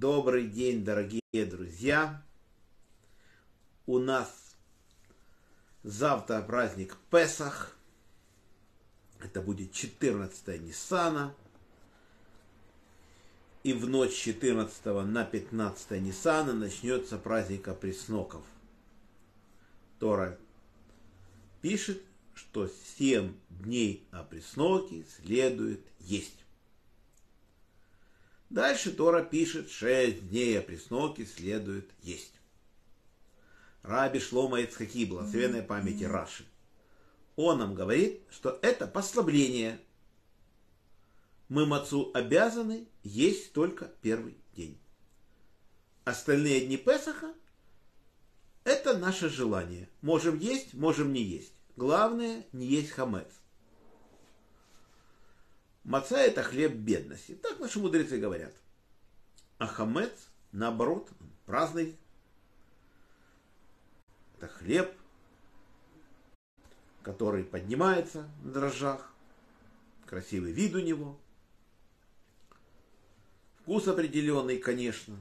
Добрый день, дорогие друзья. У нас завтра праздник Песах. Это будет 14 Ниссана. И в ночь 14 на 15 Ниссана начнется праздник опресноков. Тора пишет, что 7 дней опресноки следует есть. Дальше Тора пишет, шесть дней опресноки следует есть. Раби Шлома Ицхаки, благословенной памяти Раши. Он нам говорит, что это послабление. Мы мацу обязаны есть только первый день. Остальные дни Песаха – это наше желание. Можем есть, можем не есть. Главное – не есть хамец. Маца – это хлеб бедности. Так наши мудрецы говорят. А хамец, наоборот, праздный. Это хлеб, который поднимается на дрожжах. Красивый вид у него. Вкус определенный, конечно.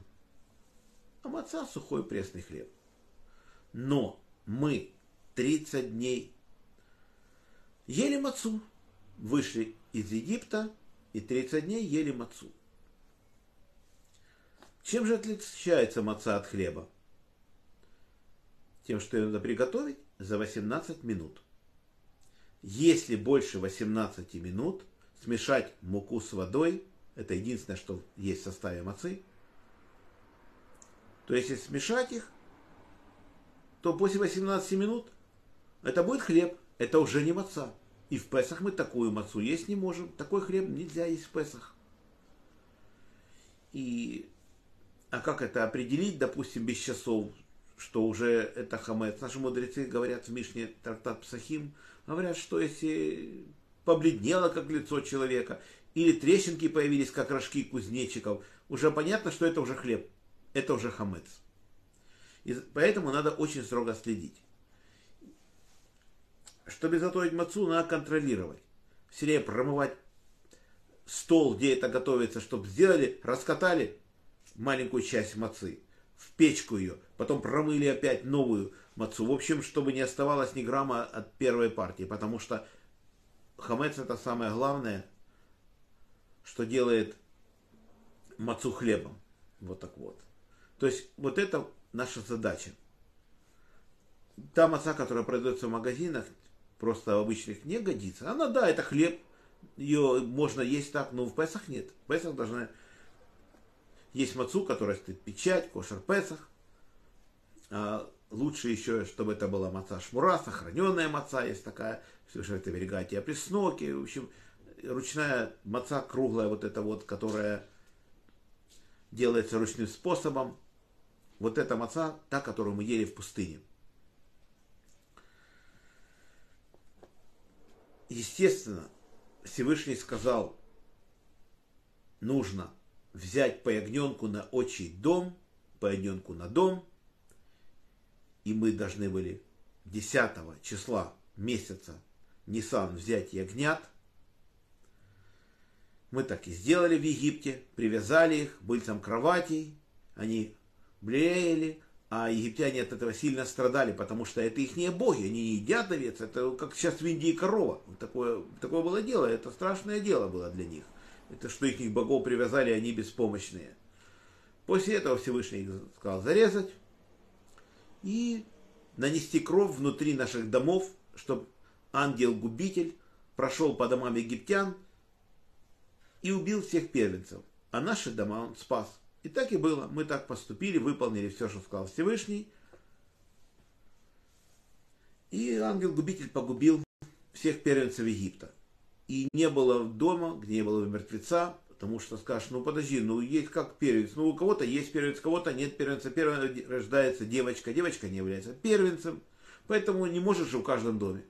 А маца – сухой пресный хлеб. Но мы 30 дней ели мацу, вышли из Египта и 30 дней ели мацу. Чем же отличается маца от хлеба? Тем, что ее надо приготовить за 18 минут. Если больше 18 минут, смешать муку с водой, это единственное, что есть в составе мацы, то если смешать их, то после 18 минут это будет хлеб, это уже не маца. И в Песах мы такую мацу есть не можем. Такой хлеб нельзя есть в Песах. И, а как это определить, допустим, без часов, что уже это хамец? Наши мудрецы говорят в Мишне Тартат Псахим, говорят, что если побледнело, как лицо человека, или трещинки появились, как рожки кузнечиков, уже понятно, что это уже хлеб, это уже хамец. И поэтому надо очень строго следить. Чтобы готовить мацу, надо контролировать. Все время промывать стол, где это готовится, чтобы сделали, раскатали маленькую часть мацы, в печку ее, потом промыли опять новую мацу. В общем, чтобы не оставалось ни грамма от первой партии, потому что хамец это самое главное, что делает мацу хлебом. Вот так вот. То есть вот это наша задача. Та маца, которая продается в магазинах, просто обычных не годится. Она, да, это хлеб, ее можно есть так, но в Песах нет. В Песах должна есть мацу, которая стоит печать, кошер Песах. А лучше еще, чтобы это была маца шмура, сохраненная маца есть такая, все же это берегайте опресноки. В общем, ручная маца круглая, вот эта вот, которая делается ручным способом. Вот эта маца, та, которую мы ели в пустыне. Естественно, Всевышний сказал, нужно взять по ягненку на отчий дом, по ягненку на дом, и мы должны были 10 числа месяца Нисан взять ягнят. Мы так и сделали в Египте, привязали их, были там кроватей, они блеяли, а египтяне от этого сильно страдали, потому что это их не боги, они не едят овец, это как сейчас в Индии корова. Такое, такое было дело, это страшное дело было для них. Это что их богов привязали, они беспомощные. После этого Всевышний сказал зарезать и нанести кровь внутри наших домов, чтобы ангел-губитель прошел по домам египтян и убил всех первенцев. А наши дома он спас. И так и было. Мы так поступили, выполнили все, что сказал Всевышний. И ангел-губитель погубил всех первенцев Египта. И не было дома, где не было мертвеца, потому что скажешь, ну подожди, ну есть как первенец, ну у кого-то есть первенец, у кого-то нет первенца, первенец рождается девочка, девочка не является первенцем, поэтому не можешь же в каждом доме.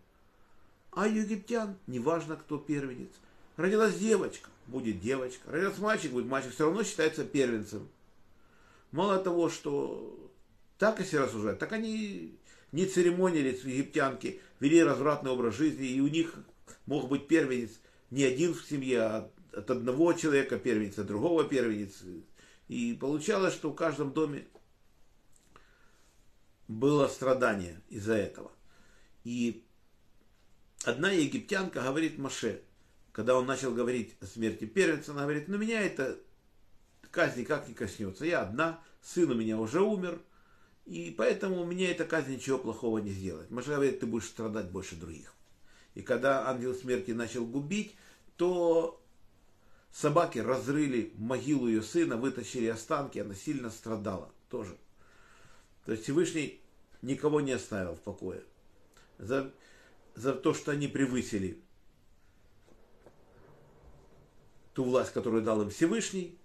А египтян, неважно кто первенец, родилась девочка, будет девочка. Родился мальчик, будет мальчик, все равно считается первенцем. Мало того, что так если рассуждать, так они не церемонились, египтянки, вели развратный образ жизни, и у них мог быть первенец не один в семье, а от одного человека первенец, от другого первенец. И получалось, что в каждом доме было страдание из-за этого. И одна египтянка говорит Маше, когда он начал говорить о смерти первенца, она говорит, ну меня это казнь никак не коснется. Я одна, сын у меня уже умер, и поэтому мне эта казнь ничего плохого не сделает. Маша говорит, ты будешь страдать больше других. И когда ангел смерти начал губить, то собаки разрыли могилу ее сына, вытащили останки, она сильно страдала тоже. То есть Всевышний никого не оставил в покое. За, за то, что они превысили ту власть, которую дал им Всевышний.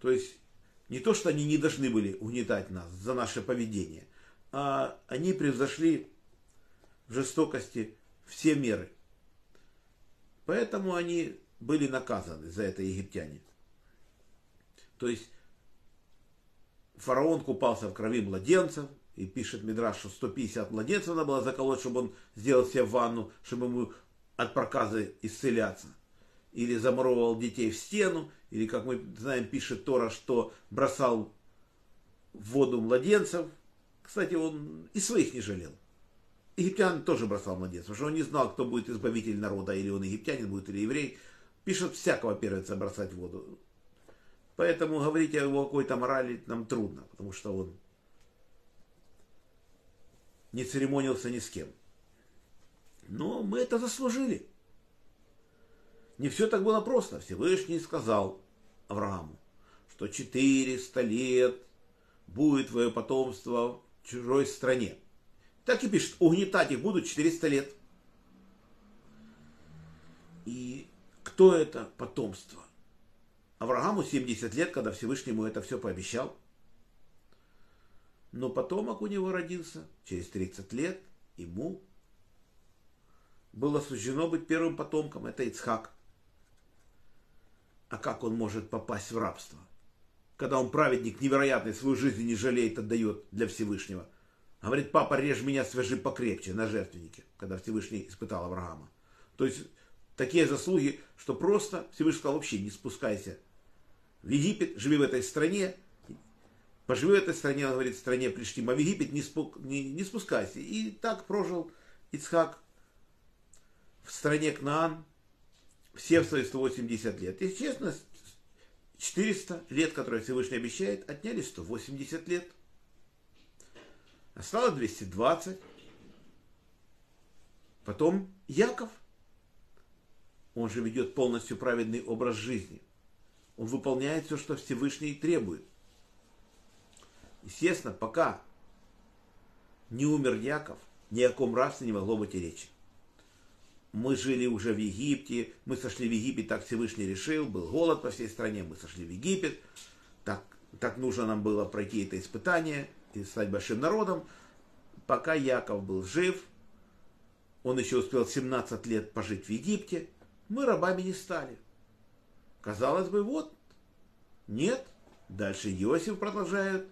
То есть не то, что они не должны были угнетать нас за наше поведение, а они превзошли в жестокости все меры. Поэтому они были наказаны за это египтяне. То есть фараон купался в крови младенцев, и пишет Мидраш, что 150 младенцев надо было заколоть, чтобы он сделал себе ванну, чтобы ему от проказы исцеляться. Или замуровывал детей в стену, или, как мы знаем, пишет Тора, что бросал в воду младенцев. Кстати, он и своих не жалел. Египтян тоже бросал младенцев, потому что он не знал, кто будет избавитель народа, или он египтянин будет, или еврей. Пишет всякого первенца бросать в воду. Поэтому говорить о его какой-то морали нам трудно, потому что он не церемонился ни с кем. Но мы это заслужили. Не все так было просто. Всевышний сказал Аврааму, что 400 лет будет твое потомство в чужой стране. Так и пишет, угнетать их будут 400 лет. И кто это потомство? Аврааму 70 лет, когда Всевышний ему это все пообещал. Но потомок у него родился через 30 лет, ему было суждено быть первым потомком, это Ицхак. А как он может попасть в рабство? Когда он праведник невероятный, свою жизнь не жалеет, отдает для Всевышнего. Говорит, папа, режь меня, свяжи покрепче на жертвеннике, когда Всевышний испытал Авраама. То есть такие заслуги, что просто Всевышний сказал, вообще не спускайся в Египет, живи в этой стране, Поживи в этой стране, он говорит, в стране пришли, а в Египет не, спу, не, не спускайся. И так прожил Ицхак в стране Кнаан все в свои 180 лет. И честно, 400 лет, которые Всевышний обещает, отняли 180 лет. Осталось 220. Потом Яков. Он же ведет полностью праведный образ жизни. Он выполняет все, что Всевышний требует. Естественно, пока не умер Яков, ни о ком рабстве не могло быть и речи. Мы жили уже в Египте, мы сошли в Египет, так Всевышний решил, был голод по всей стране, мы сошли в Египет, так, так нужно нам было пройти это испытание и стать большим народом. Пока Яков был жив, он еще успел 17 лет пожить в Египте, мы рабами не стали. Казалось бы, вот, нет, дальше Иосиф продолжает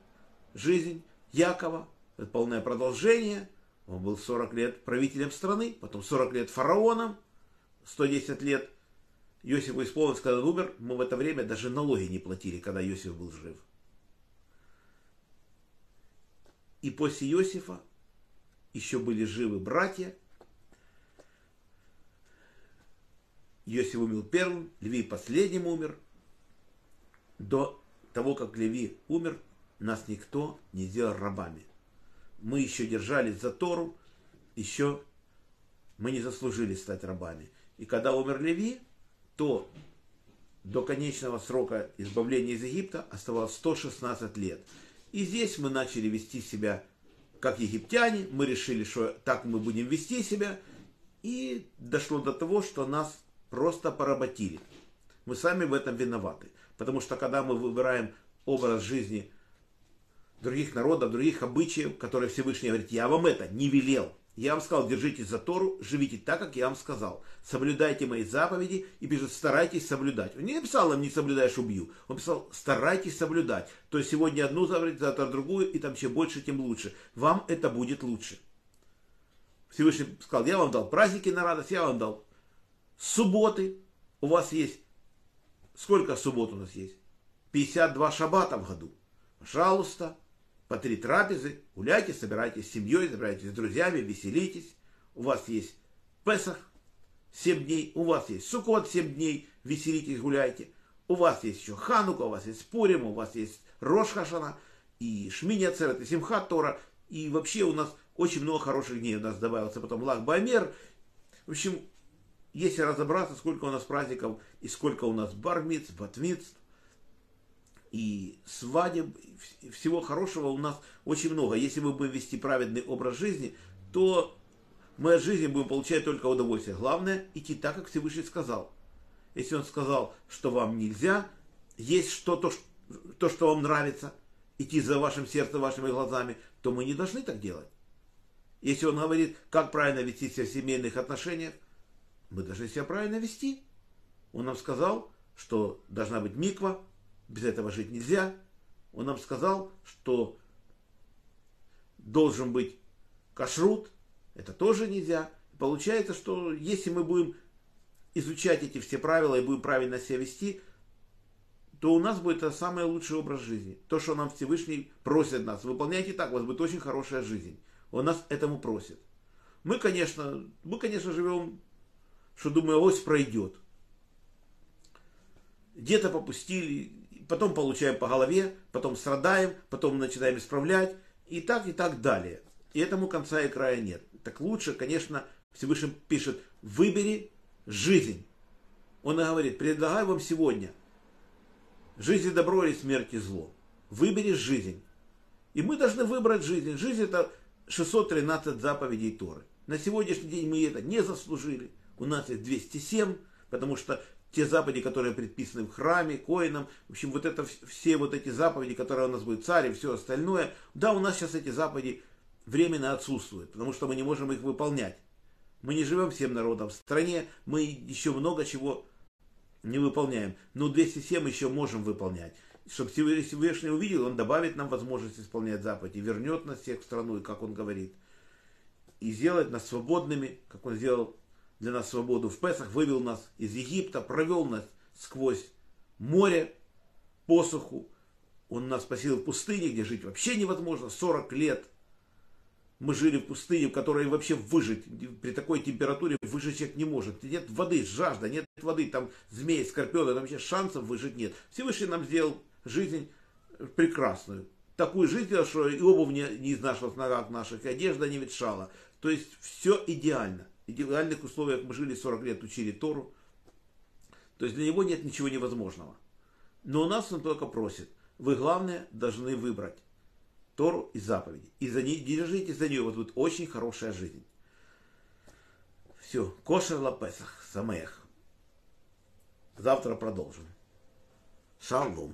жизнь Якова, это полное продолжение. Он был 40 лет правителем страны, потом 40 лет фараоном, 110 лет Иосифу исполнилось, когда он умер. Мы в это время даже налоги не платили, когда Иосиф был жив. И после Иосифа еще были живы братья. Иосиф умер первым, Леви последним умер. До того, как Леви умер, нас никто не сделал рабами. Мы еще держались за Тору, еще мы не заслужили стать рабами. И когда умер Леви, то до конечного срока избавления из Египта оставалось 116 лет. И здесь мы начали вести себя как египтяне, мы решили, что так мы будем вести себя, и дошло до того, что нас просто поработили. Мы сами в этом виноваты. Потому что когда мы выбираем образ жизни других народов, других обычаев, которые Всевышний говорит, я вам это не велел. Я вам сказал, держитесь за Тору, живите так, как я вам сказал. Соблюдайте мои заповеди и пишет, старайтесь соблюдать. Он не написал им, не соблюдаешь, убью. Он писал, старайтесь соблюдать. То есть сегодня одну заповедь, завтра другую, и там чем больше, тем лучше. Вам это будет лучше. Всевышний сказал, я вам дал праздники на радость, я вам дал субботы. У вас есть, сколько суббот у нас есть? 52 шаббата в году. Пожалуйста, по три трапезы, гуляйте, собирайтесь с семьей, собирайтесь с друзьями, веселитесь. У вас есть Песах 7 дней, у вас есть Сукот 7 дней, веселитесь, гуляйте. У вас есть еще Ханука, у вас есть Пурим, у вас есть Рош и Шминя Церет, и Симхат Тора. И вообще у нас очень много хороших дней. У нас добавился потом Лак Бамер. В общем, если разобраться, сколько у нас праздников и сколько у нас бармиц, батмиц, и свадеб, и всего хорошего у нас очень много. Если мы будем вести праведный образ жизни, то мы от жизни будем получать только удовольствие. Главное, идти так, как Всевышний сказал. Если он сказал, что вам нельзя, есть что-то, то, что вам нравится, идти за вашим сердцем, вашими глазами, то мы не должны так делать. Если он говорит, как правильно вести себя в семейных отношениях, мы должны себя правильно вести. Он нам сказал, что должна быть миква, без этого жить нельзя. Он нам сказал, что должен быть кашрут, это тоже нельзя. Получается, что если мы будем изучать эти все правила и будем правильно себя вести, то у нас будет самый лучший образ жизни. То, что нам Всевышний просит нас. Выполняйте так, у вас будет очень хорошая жизнь. Он нас этому просит. Мы, конечно, мы, конечно, живем, что думаю, ось пройдет. Где-то попустили, потом получаем по голове, потом страдаем, потом начинаем исправлять, и так, и так далее. И этому конца и края нет. Так лучше, конечно, Всевышний пишет, выбери жизнь. Он и говорит, предлагаю вам сегодня жизнь добро или смерть и зло. Выбери жизнь. И мы должны выбрать жизнь. Жизнь это 613 заповедей Торы. На сегодняшний день мы это не заслужили. У нас их 207, потому что те заповеди, которые предписаны в храме, коинам, в общем, вот это все вот эти заповеди, которые у нас будет царь и все остальное, да, у нас сейчас эти заповеди временно отсутствуют, потому что мы не можем их выполнять. Мы не живем всем народом в стране, мы еще много чего не выполняем. Но 207 еще можем выполнять. Чтобы Всевышний увидел, он добавит нам возможность исполнять заповеди, вернет нас всех в страну, и как он говорит, и сделает нас свободными, как он сделал для нас свободу в Песах, вывел нас из Египта, провел нас сквозь море, посуху. Он нас спасил в пустыне, где жить вообще невозможно, 40 лет. Мы жили в пустыне, в которой вообще выжить, при такой температуре выжить человек не может. Нет воды, жажда, нет воды, там змеи, скорпионы, там вообще шансов выжить нет. Всевышний нам сделал жизнь прекрасную. Такую жизнь, что и обувь не, не изнашивалась на ногах наших, и одежда не ветшала. То есть все идеально идеальных условиях мы жили 40 лет, учили Тору. То есть для него нет ничего невозможного. Но у нас он только просит, вы главное должны выбрать Тору и заповеди. И за ней, держитесь за нее, вот будет очень хорошая жизнь. Все, кошер лапесах, самех. Завтра продолжим. Шалом.